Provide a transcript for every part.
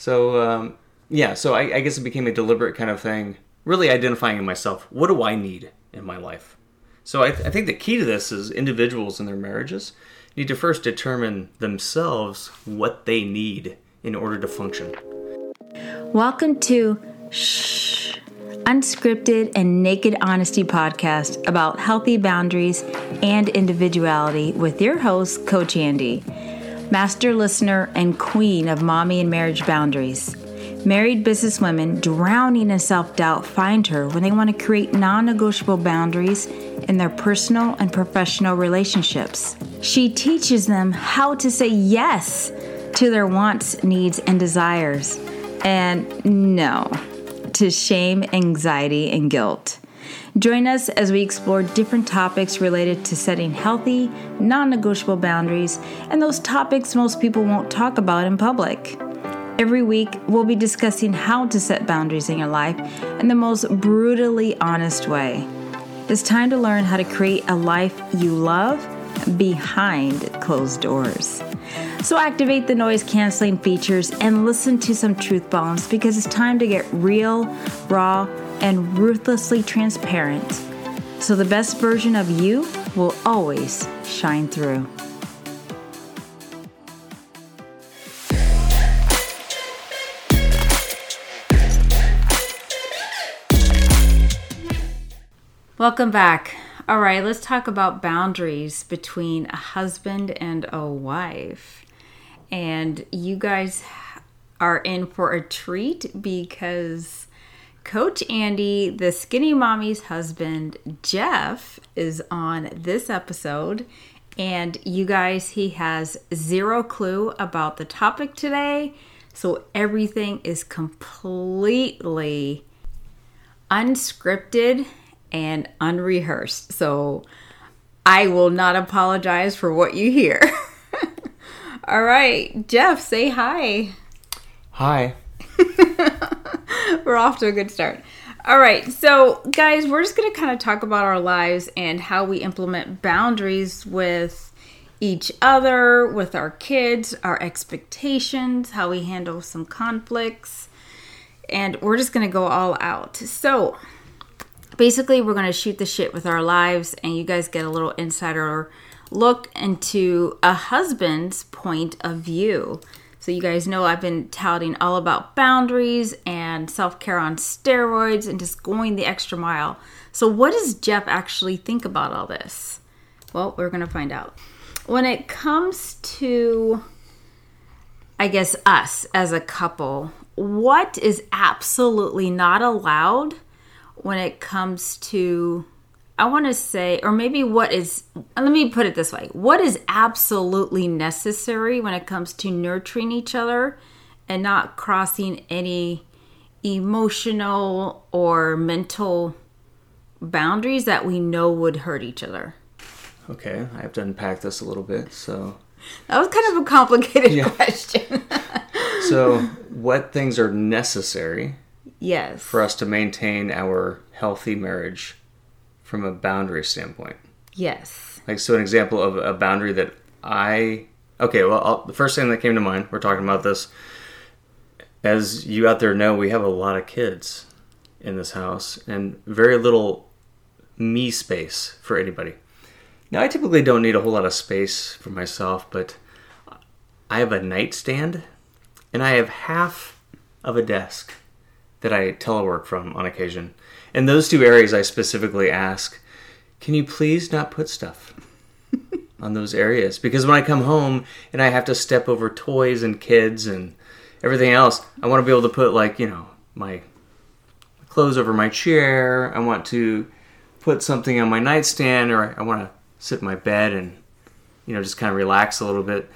So um, yeah, so I, I guess it became a deliberate kind of thing, really identifying in myself. What do I need in my life? So I, th- I think the key to this is individuals in their marriages need to first determine themselves what they need in order to function. Welcome to Shh, Unscripted and Naked Honesty podcast about healthy boundaries and individuality with your host, Coach Andi, master listener and queen of mommy and marriage boundaries. Married businesswomen drowning in self doubt find her when they want to create non negotiable boundaries in their personal and professional relationships. She teaches them how to say yes to their wants, needs, and desires, and no to shame, anxiety, and guilt. Join us as we explore different topics related to setting healthy, non negotiable boundaries and those topics most people won't talk about in public. Every week, we'll be discussing how to set boundaries in your life in the most brutally honest way. It's time to learn how to create a life you love behind closed doors. So activate the noise canceling features and listen to some truth bombs because it's time to get real, raw, and ruthlessly transparent. So the best version of you will always shine through. Welcome back. All right, let's talk about boundaries between a husband and a wife. And you guys are in for a treat because Coach Andi, the skinny mommy's husband, Jeff, is on this episode. And you guys, he has zero clue about the topic today. So everything is completely unscripted and unrehearsed. So I will not apologize for what you hear. All right, Jeff, say hi. Hi. we're off to a good start. All right, so guys, we're just going to kind of talk about our lives and how we implement boundaries with each other, with our kids, our expectations, how we handle some conflicts, and we're just going to go all out. So, basically we're going to shoot the shit with our lives and you guys get a little insider look into a husband's point of view you guys know i've been touting all about boundaries and self-care on steroids and just going the extra mile. So what does jeff actually think about all this? Well we're going to find out. When it comes to i guess us as a couple what is absolutely not allowed when it comes to I want to say, or maybe what is, let me put it this way what is absolutely necessary when it comes to nurturing each other and not crossing any emotional or mental boundaries that we know would hurt each other? Okay, I have to unpack this a little bit. So, that was kind of a complicated yeah. question. so, what things are necessary Yes. For us to maintain our healthy marriage from a boundary standpoint. Yes. Like, so an example of a boundary that I. Okay, well, I'll, the first thing that came to mind, we're talking about this. As you out there know, we have a lot of kids in this house and very little me space for anybody. Now, I typically don't need a whole lot of space for myself, but I have a nightstand and I have half of a desk that I telework from on occasion. In those two areas, I specifically ask, can you please not put stuff on those areas? Because when I come home and I have to step over toys and kids and everything else, I want to be able to put, like, you know, my clothes over my chair. I want to put something on my nightstand or I want to sit in my bed and, you know, just kind of relax a little bit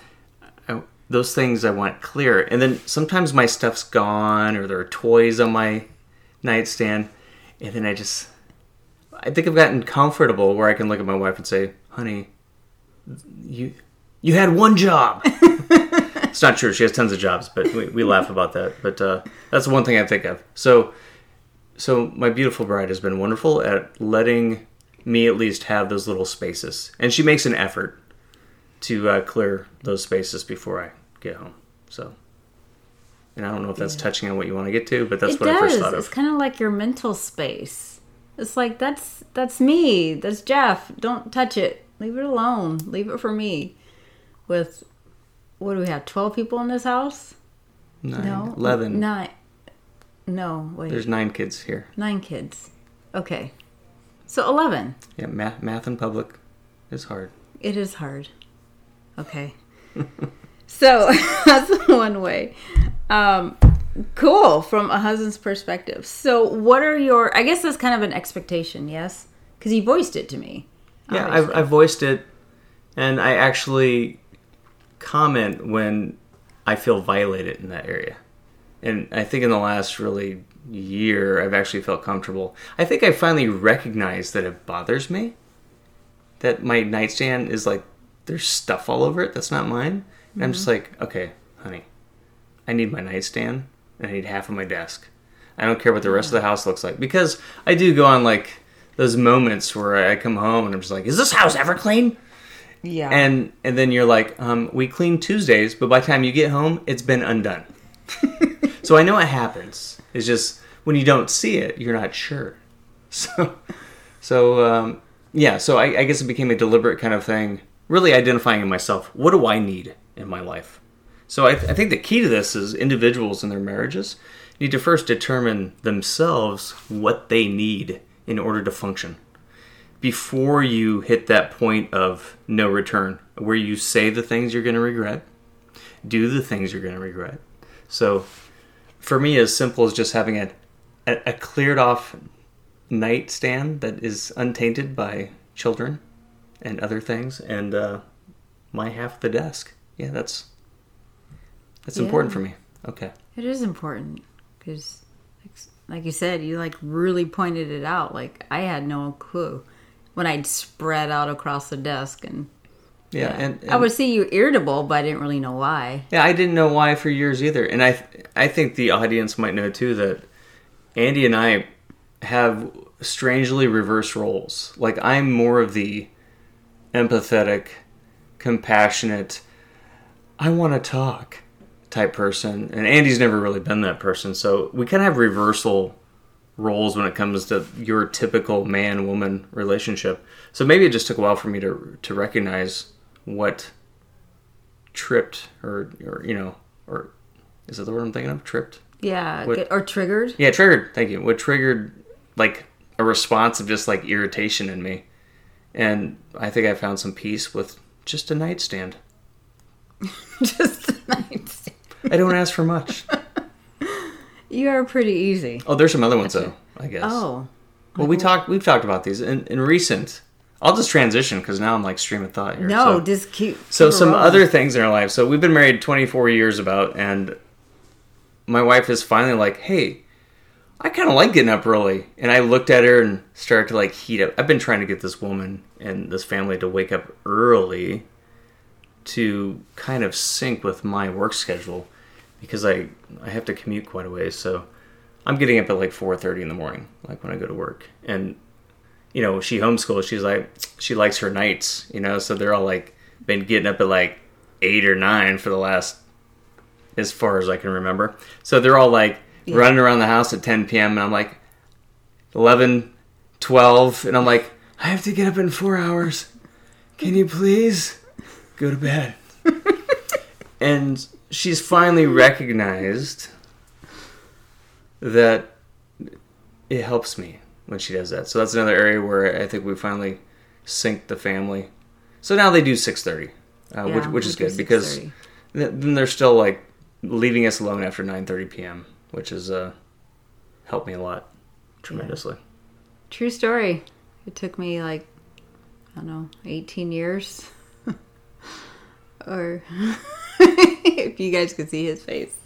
those things I want clear. And then sometimes my stuff's gone or there are toys on my nightstand. And then I just, I think I've gotten comfortable where I can look at my wife and say, honey, you, you had one job. it's not true. She has tons of jobs, but we, we laugh about that. But uh, that's the one thing I think of. So, so my beautiful bride has been wonderful at letting me at least have those little spaces, and she makes an effort to uh, clear those spaces before I get home. So, And I don't know if that's touching on what you want to get to, but that's it what I first does. thought It's kind of like your mental space. It's like that's that's me. That's Jeff. Don't touch it. Leave it alone. Leave it for me. With what do we have? Twelve people in this house? Nine, No, eleven. Nine. No, wait. There's nine kids here. nine kids. Okay, so eleven. Yeah, math, math in public is hard. It is hard. Okay. so that's one way. Um, cool from a husband's perspective. So, what are your? I guess that's kind of an expectation, yes, because he voiced it to me. Yeah. I, I voiced it, and I actually comment when I feel violated in that area. And I think in the last really year, I've actually felt comfortable. I think I finally recognized that it bothers me that my nightstand is like there's stuff all over it that's not mine. And I'm just like, okay, honey, I need my nightstand and I need half of my desk. I don't care what the rest of the house looks like because I do go on like those moments where I come home and I'm just like, is this house ever clean? yeah. And and then you're like, um, we clean Tuesdays, but by the time you get home, it's been undone. so I know it happens. It's just when you don't see it, you're not sure. So so um, yeah. So I, I guess it became a deliberate kind of thing, really identifying in myself. What do I need in my life? So I, th- I think the key to this is individuals in their marriages need to first determine themselves what they need in order to function before you hit that point of no return, where you say the things you're going to regret, do the things you're going to regret. So, for me, as simple as just having a, a, cleared off nightstand that is untainted by children and other things, and uh, my half the desk. Yeah, that's that's important for me. Okay. It is important because, like you said, you like really pointed it out. Like I had no clue when I'd spread out across the desk, and Yeah, and, and I would see you irritable, but I didn't really know why. Yeah, I didn't know why for years either, and I I think the audience might know too that Andi and I have strangely reverse roles. Like I'm more of the empathetic, compassionate, I want to talk type person, and Andi's never really been that person. So we kind of have reversal roles when it comes to your typical man woman relationship. So maybe it just took a while for me to to recognize what tripped or or you know or is that the word I'm thinking of? Tripped? Yeah, What- or triggered. Yeah, triggered. Thank you. What triggered like a response of just like irritation in me, and I think I found some peace with just a nightstand. Just the night. I don't ask for much. You are pretty easy. Oh, there's some other ones though. I guess. Oh, Well, we talked. We've talked about these in, in recent. I'll just transition because now I'm like stream of thought here. no, So- just keep. So keep some rolling. other things in our life. So we've been married 24 years about, and my wife is finally like, "Hey, I kind of like getting up early." And I looked at her and started to like heat up. I've been trying to get this woman and this family to wake up early to kind of sync with my work schedule because I I have to commute quite a ways. So I'm getting up at like 4:30 in the morning, like when I go to work, and you know, she homeschools. She's like, she likes her nights, you know, so they're all like, been getting up at like eight or nine for the last, as far as I can remember. So they're all like running around the house at 10 p.m. And I'm like, 11, 12. And I'm like, I have to get up in four hours. Can you please go to bed? and she's finally recognized that it helps me when she does that. So that's another area where I think we finally synced the family. So now they do 6:30, uh, which Yeah, which we is good because th- then they're still like leaving us alone after 9:30 p.m., which has uh, helped me a lot tremendously. True story. It took me like I don't know, 18 years. or if you guys could see his face.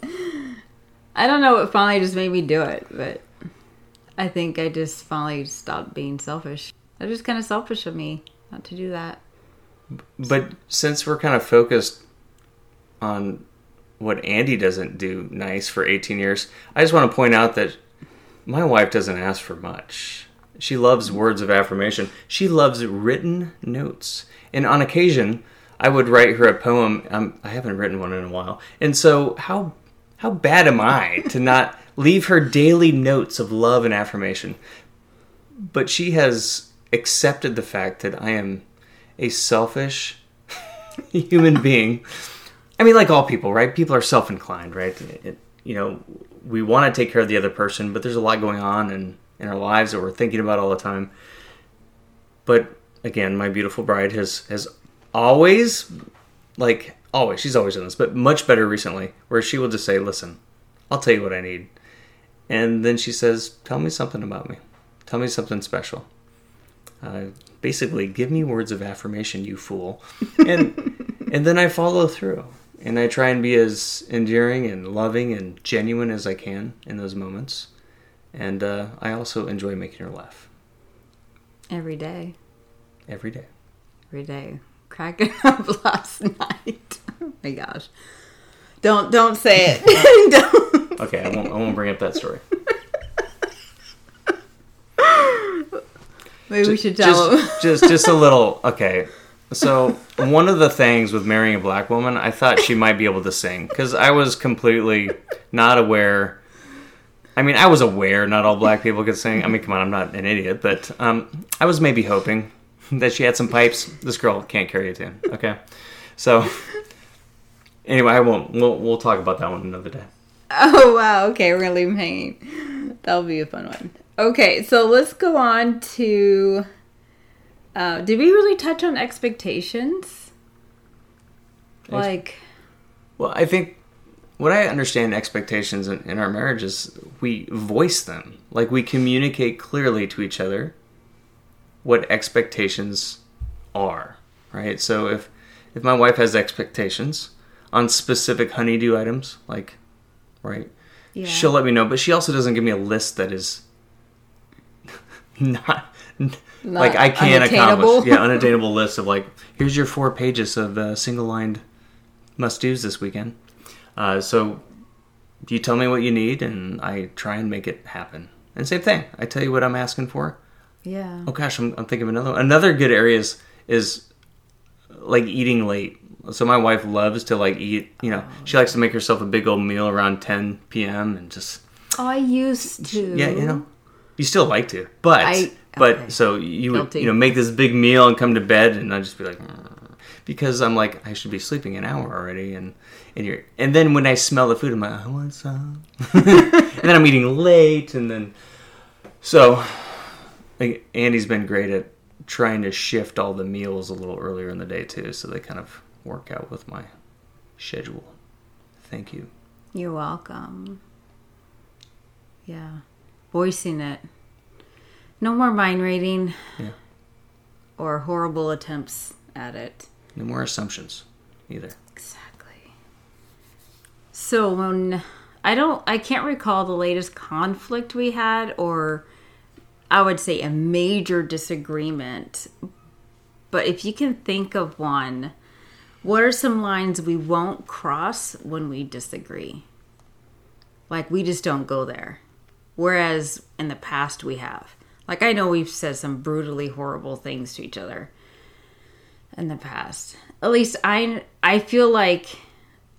I don't know what finally just made me do it, but I think I just finally stopped being selfish. That was just kind of selfish of me not to do that. But since we're kind of focused on what Andi doesn't do nice for 18 years, I just want to point out that my wife doesn't ask for much. She loves words of affirmation. She loves written notes. And on occasion, I would write her a poem. Um, I haven't written one in a while. And so, how how bad am I to not leave her daily notes of love and affirmation? But she has accepted the fact that I am a selfish human being. I mean, like all people, right? People are self inclined, right? It, you know, we want to take care of the other person, but there's a lot going on in, in our lives that we're thinking about all the time. But again, my beautiful bride has has always like always she's always done this, but much better recently, where she will just say, "Listen, I'll tell you what I need," and then she says, "Tell me something about me. Tell me something special." Uh, basically, give me words of affirmation, you fool, and and then I follow through, and I try and be as endearing and loving and genuine as I can in those moments, and uh, I also enjoy making her laugh Every day. every day. Every day. Cracking up last night. Oh my gosh. Don't don't say it. don't. Okay, I won't. I won't bring up that story. Maybe we should tell just, just, just a little. Okay, so one of the things with marrying a black woman, I thought she might be able to sing because I was completely not aware. I mean, I was aware not all black people could sing. I mean, come on, I'm not an idiot, but um, I was maybe hoping that she had some pipes. This girl can't carry a tune. Okay, so anyway, I won't. We'll we'll talk about that one another day. Oh wow, okay, we're gonna leave him hanging. That'll be a fun one. Okay, so let's go on to uh, did we really touch on expectations? Like Well, I think what I understand expectations in, in our marriage is we voice them. Like we communicate clearly to each other what expectations are, right? So if if my wife has expectations on specific honey-do items, like right, yeah. she'll let me know, but she also doesn't give me a list that is not, like I can't accomplish. Yeah, unattainable list of like here's your four pages of uh, single lined must dos this weekend. Uh, so you tell me what you need, and I try and make it happen. And same thing, I tell you what I'm asking for. Yeah. Oh gosh, I'm, I'm thinking of another one. Another good area is, is like eating late. So my wife loves to like eat. You know, she likes to make herself a big old meal around 10 p.m. and just Oh, I used to. yeah, you know, you still like to, but I- but okay. so you would Guilty. you know make this big meal and come to bed, and I'd just be like. "Mm," Because I'm like I should be sleeping an hour already, and and you're and then when I smell the food, I'm like I want some, and then I'm eating late, and then so like Andi's been great at trying to shift all the meals a little earlier in the day too, so they kind of work out with my schedule. Thank you. You're welcome. Yeah. Voicing it. No more mind reading Yeah. or horrible attempts at it. No more assumptions either. Exactly. So when I don't I can't recall the latest conflict we had or I would say a major disagreement. But if you can think of one, what are some lines we won't cross when we disagree? Like we just don't go there. Whereas in the past we have. Like I know we've said some brutally horrible things to each other in the past. At least I I feel like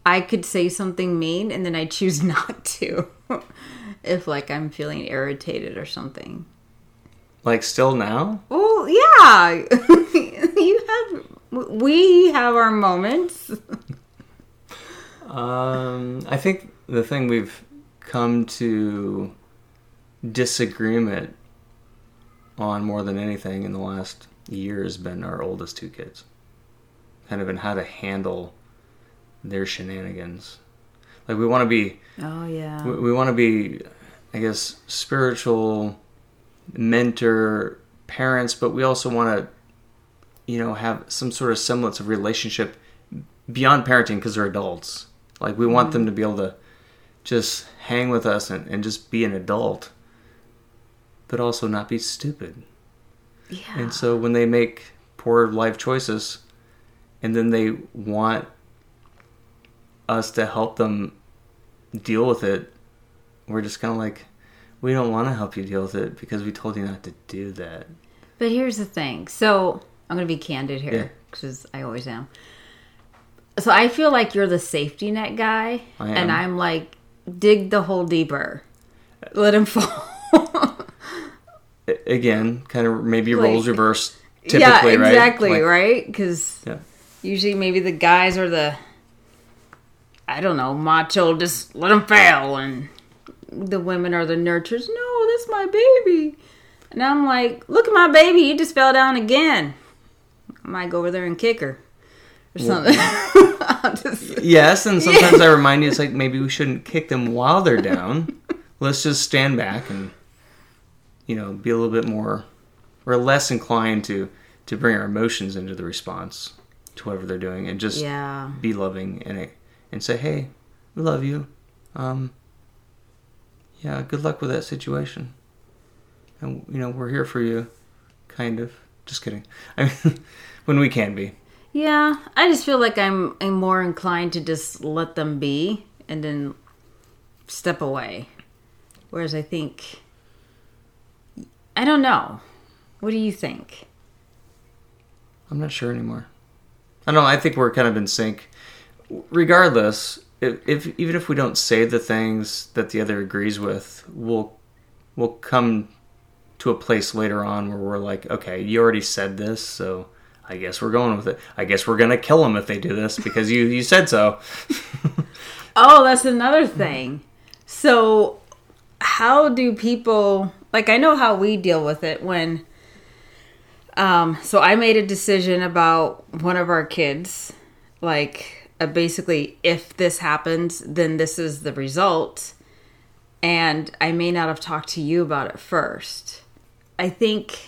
I could say something mean and then I choose not to. if like I'm feeling irritated or something. Like still now? Oh, yeah. you have we have our moments. Um, I think the thing we've come to disagreement on more than anything in the last year has been our oldest two kids. Kind of in how to handle their shenanigans. Like we want to be Oh yeah. we, we want to be i guess spiritual mentor parents but we also want to you know have some sort of semblance of relationship beyond parenting because they're adults like we want them to be able to just hang with us and, and just be an adult but also not be stupid Yeah. and so when they make poor life choices and then they want us to help them deal with it, we're just kind of like, we don't want to help you deal with it because we told you not to do that. But here's the thing. So I'm going to be candid here because I always am. So I feel like you're the safety net guy, I am. and I'm like dig the hole deeper. Let him fall. Again, kind of maybe Like- roles reversed. Typically, yeah, right? exactly, Like- right? Because Yeah. usually maybe the guys are the, I don't know, macho, just let him fail. And the women are the nurturers. No, that's my baby. And I'm like, look at my baby. You just fell down again. I might go over there and kick her or something. Just- Yes, and sometimes I remind you it's like maybe we shouldn't kick them while they're down. Let's just stand back and you know be a little bit more or less inclined to to bring our emotions into the response to whatever they're doing and just yeah. be loving and and say hey we love you um yeah good luck with that situation and you know we're here for you kind of just kidding i mean when we can be Yeah, I just feel like I'm, I'm more inclined to just let them be and then step away. Whereas I think, I don't know. What do you think? I'm not sure anymore. I don't know. I think we're kind of in sync. Regardless, if, if even if we don't say the things that the other agrees with, we'll we'll come to a place later on where we're like, okay, you already said this, so I guess we're going with it. I guess we're gonna kill them if they do this because you you said so. Oh, that's another thing. So, how do people like? I know how we deal with it when. Um, so I made a decision about one of our kids, like uh, basically, if this happens, then this is the result, and I may not have talked to you about it first. I think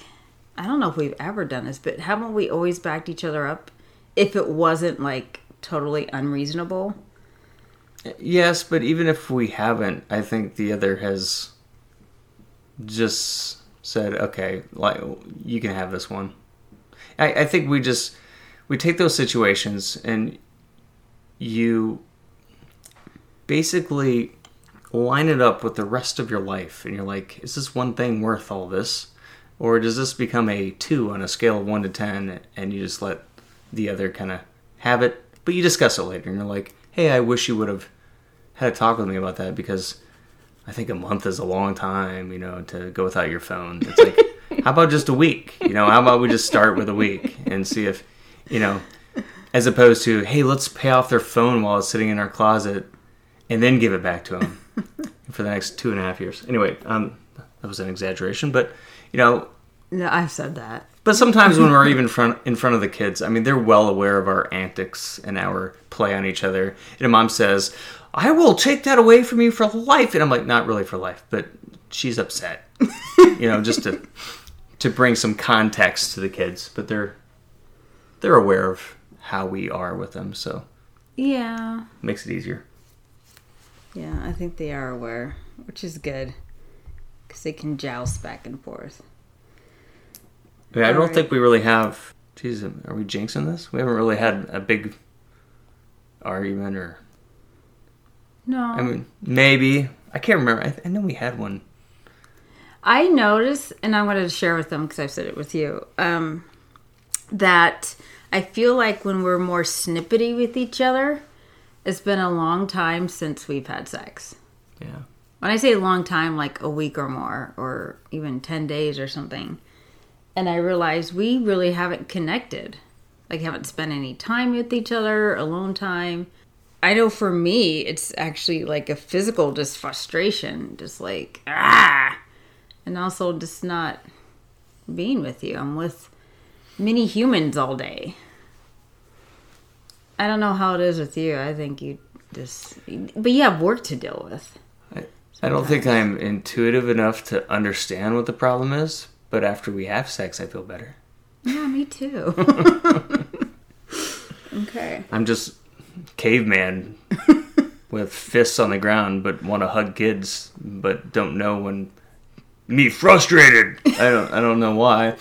I don't know if we've ever done this, but haven't we always backed each other up if it wasn't like totally unreasonable? Yes, but even if we haven't, I think the other has just said, "Okay, like you can have this one." I, I think we just we take those situations and you basically line it up with the rest of your life, and you're like, "Is this one thing worth all this?" Or does this become a two on a scale of one to ten, and you just let the other kind of have it, but you discuss it later, and you're like, "Hey, I wish you would have had a talk with me about that because I think a month is a long time, you know, to go without your phone. It's like, how about just a week? You know, how about we just start with a week and see if, you know, as opposed to, hey, let's pay off their phone while it's sitting in our closet and then give it back to them for the next two and a half years. Anyway, um, that was an exaggeration, but you know, No, I've said that. but sometimes when we're even front in front of the kids, I mean, they're well aware of our antics and our play on each other. And a mom says, "I will take that away from you for life," and I'm like, "Not really for life, but she's upset." you know, just to to bring some context to the kids, but they're they're aware of how we are with them, so Yeah. makes it easier. Yeah, I think they are aware, which is good. Because they can joust back and forth. I, I don't Alright. think we really have. Geez, are we jinxing this? We haven't really had a big argument, or No. I mean, maybe I can't remember. I, I know we had one. I noticed, and I wanted to share with them because I've said it with you, um, that I feel like when we're more snippety with each other, it's been a long time since we've had sex. Yeah. When I say a long time, like a week or more, or even 10 days or something. And I realized we really haven't connected. Like, haven't spent any time with each other, alone time. I know for me, it's actually like a physical just frustration, just like, ah! And also just not being with you. I'm with many humans all day. I don't know how it is with you. I think you just, but you have work to deal with. I, I don't think I'm intuitive enough to understand what the problem is, but after we have sex, I feel better. Yeah, me too. okay. I'm just caveman with fists on the ground, but want to hug kids, but don't know when. Me frustrated. I don't. I don't know why.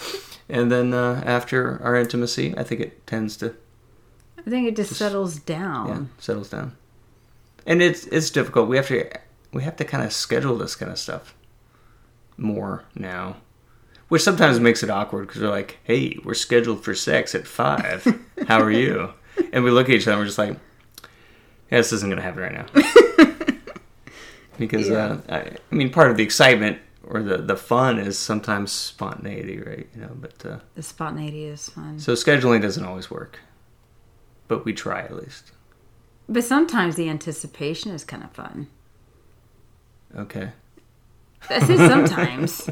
And then uh, after our intimacy, I think it tends to I think it just settles down. yeah settles down. And it's it's difficult. We have to we have to kind of schedule this kind of stuff more now, which sometimes makes it awkward because we're like, "Hey, we're scheduled for sex at five. How are you?" And we look at each other and we're just like, "Yeah, this isn't gonna happen right now." because Yeah. uh, I, I mean, part of the excitement or the the fun is sometimes spontaneity, right? You know, but uh, The spontaneity is fun. so scheduling doesn't always work, but we try at least. But sometimes the anticipation is kind of fun. Okay. I say sometimes.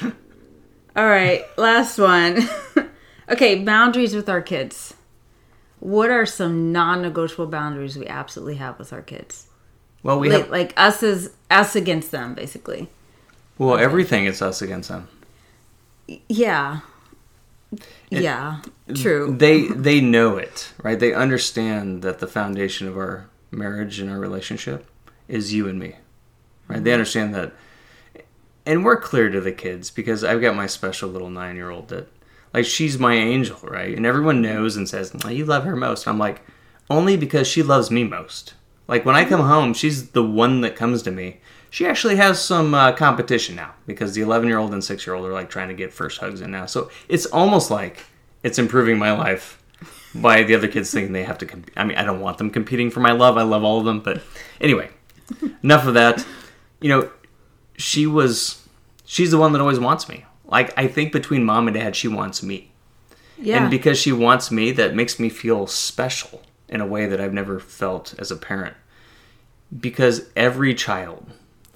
All right, last one. okay, boundaries with our kids. What are some non-negotiable boundaries we absolutely have with our kids? Well, we like, have like us as us against them, basically. Well everything is us against them. Yeah. yeah. True. They they know it, right? They understand that the foundation of our marriage and our relationship is you and me, right? They mm-hmm. understand that, and we're clear to the kids because I've got my special little nine year old that, like, she's my angel, right? And everyone mm-hmm. knows and says, "Oh, "You love her most." I'm like, only because she loves me most. Like when I come home, she's the one that comes to me. She actually has some uh, competition now because the 11 year old and 6 year old are like trying to get first hugs in now. So it's almost like it's improving my life by the other kids thinking they have to compete. I mean, I don't want them competing for my love. I love all of them. But anyway, enough of that. You know, she was, she's the one that always wants me. Like, I think between mom and dad, she wants me. yeah. And because she wants me, that makes me feel special in a way that I've never felt as a parent. Because every child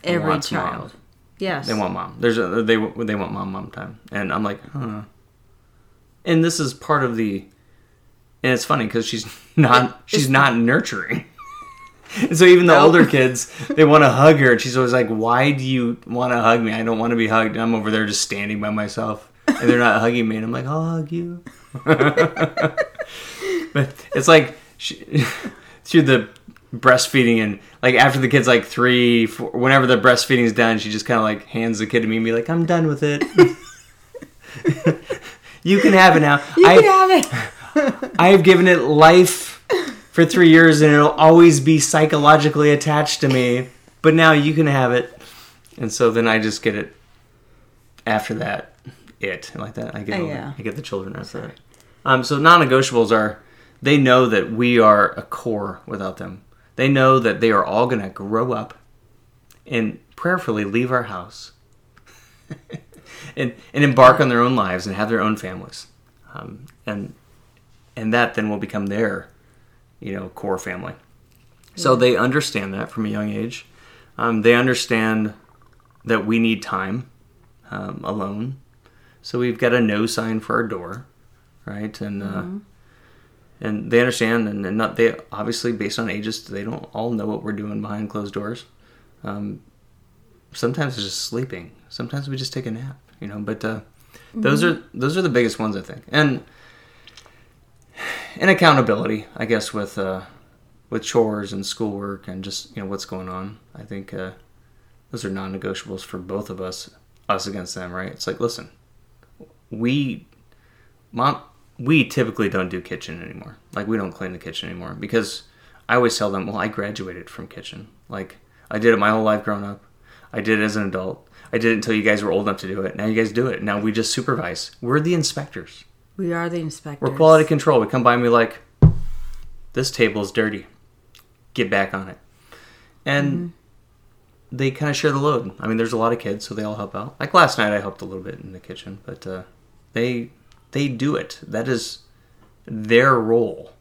Every wants mom. child. Yes. They want mom. There's a, they they want mom mom time, and I'm like, huh. And this is part of the, and it's funny because she's not she's not nurturing. And so even the older kids, they want to hug her, and she's always like, "Why do you want to hug me? I don't want to be hugged." And I'm over there just standing by myself, and they're not hugging me, and I'm like, "I'll hug you." but it's like she, through the breastfeeding and like after the kid's like three, four, whenever the breastfeeding's done, she just kind of like hands the kid to me and be like, "I'm done with it. you can have it now. you I, can have it. I have given it life for three years, and it'll always be psychologically attached to me. But now you can have it." And so then I just get it after that. It like that. I get Oh, yeah. I get the children after that. Um, so non-negotiables are they know that we are a core without them. They know that they are all going to grow up and prayerfully leave our house and and embark on their own lives and have their own families, um, and and that then will become their you know core family. So they understand that from a young age. Um, they understand that we need time um, alone. So we've got a no sign for our door, right? And uh, and they understand, and, and not they obviously based on ages, they don't all know what we're doing behind closed doors. Um, sometimes it's just sleeping. Sometimes we just take a nap, you know. But uh, those are those are the biggest ones I think, and and accountability, I guess, with uh, with chores and schoolwork and just you know what's going on. I think uh, those are non-negotiables for both of us, us against them, right? It's like, listen, we, mom, we typically don't do kitchen anymore. Like we don't clean the kitchen anymore because I always tell them, well, I graduated from kitchen. Like I did it my whole life growing up. I did it as an adult. I did it until you guys were old enough to do it. Now you guys do it. Now we just supervise. We're the inspectors. We are the inspectors. We're quality control. We come by and be like, this table is dirty. Get back on it. And they kind of share the load. I mean, there's a lot of kids, so they all help out. Like last night, I helped a little bit in the kitchen, but uh, they they do it. That is their role.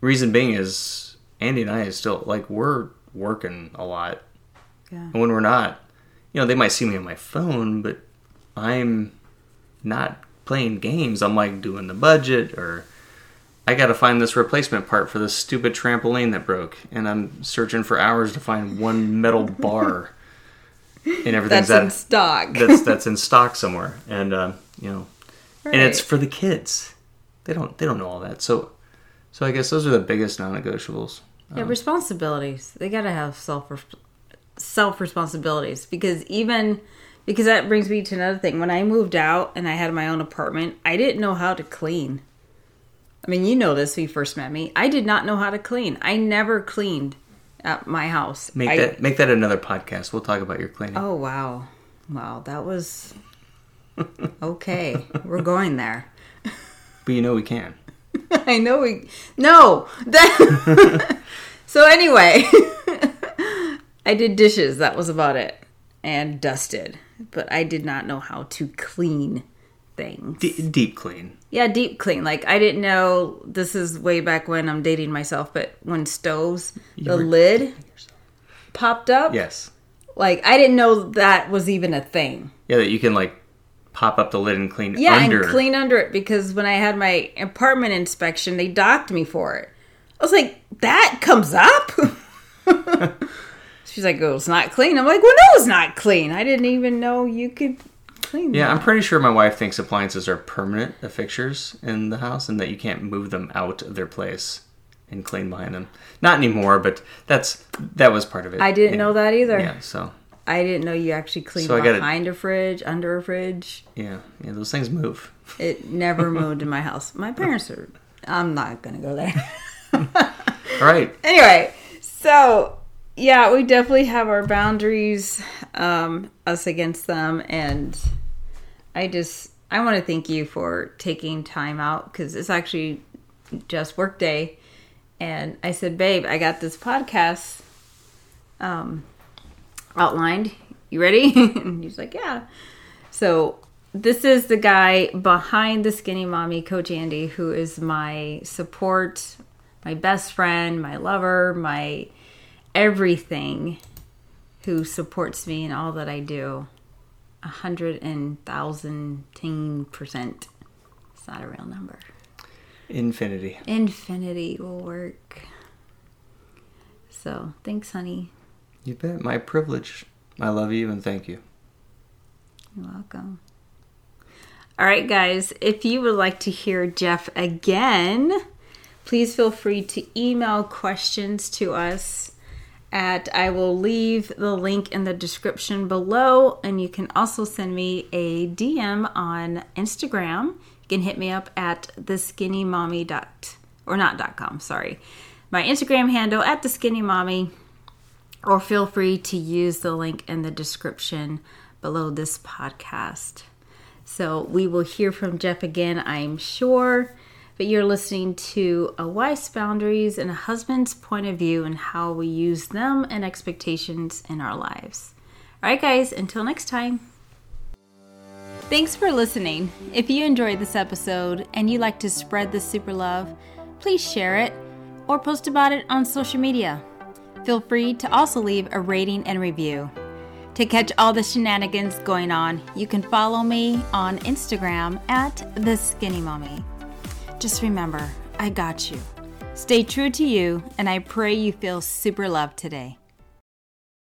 Reason being is Andi and I is still like we're working a lot, Yeah. and when we're not, you know, they might see me on my phone, but I'm not playing games. I'm like doing the budget or I got to find this replacement part for this stupid trampoline that broke, and I'm searching for hours to find one metal bar, and everything's That's that in stock. that's that's in stock somewhere, and um, you know, and it's for the kids. They don't they don't know all that, so so I guess those are the biggest non-negotiables. Yeah, um, responsibilities. They gotta have self self responsibilities because even because that brings me to another thing. When I moved out and I had my own apartment, I didn't know how to clean. I mean, you know this when you first met me. I did not know how to clean. I never cleaned at my house. Make I- that make that another podcast. We'll talk about your cleaning. Oh wow, wow, that was okay. We're going there. But you know we can. I know we no that. so anyway, I did dishes. That was about it, and dusted. But I did not know how to clean things. D- deep clean. Yeah, deep clean. Like I didn't know. This is way back when I'm dating myself, but when stoves, the lid popped up. Yes. Like I didn't know that was even a thing. Yeah, that you can like pop up the lid and clean Yeah, under. and clean under it because when I had my apartment inspection, they docked me for it. I was like, that comes up. She's like, oh, it's not clean. I'm like, well, no, it's not clean. I didn't even know you could clean. Yeah, that. I'm pretty sure my wife thinks appliances are permanent fixtures in the house and that you can't move them out of their place and clean behind them. Not anymore, but that's that was part of it. I didn't Yeah. know that either. Yeah, so I didn't know you actually clean So gotta- behind a fridge, under a fridge. yeah, yeah, those things move. It never moved in my house. My parents are. I'm not gonna go there. All right. anyway, so yeah, we definitely have our boundaries, um, us against them, and I just I want to thank you for taking time out because it's actually just work day, and I said, babe, I got this podcast um, outlined. You ready? and he's like, yeah. So this is the guy behind the Skinny Mommy, Coach Andi, who is my support, my best friend, my lover, my everything, who supports me in all that I do. A hundred and thousand teen percent. It's not a real number. Infinity. Infinity will work. So thanks, honey. You bet. My privilege. I love you and thank you. You're welcome. All right, guys, if you would like to hear Jeff again, please feel free to email questions to us at I will leave the link in the description below and you can also send me a DM on Instagram. You can hit me up at the skinny mommy dot or not dot com, sorry. My Instagram handle at the skinny mommy or feel free to use the link in the description below this podcast. So we will hear from Jeff again, I'm sure. But you're listening to a wife's boundaries and a husband's point of view and how we use them and expectations in our lives. All right, guys, until next time. Thanks for listening. If you enjoyed this episode and you'd like to spread the super love, please share it or post about it on social media. Feel free to also leave a rating and review. To catch all the shenanigans going on, you can follow me on Instagram at the Skinny Mommy. Just remember, I got you. Stay true to you, and I pray you feel super loved today.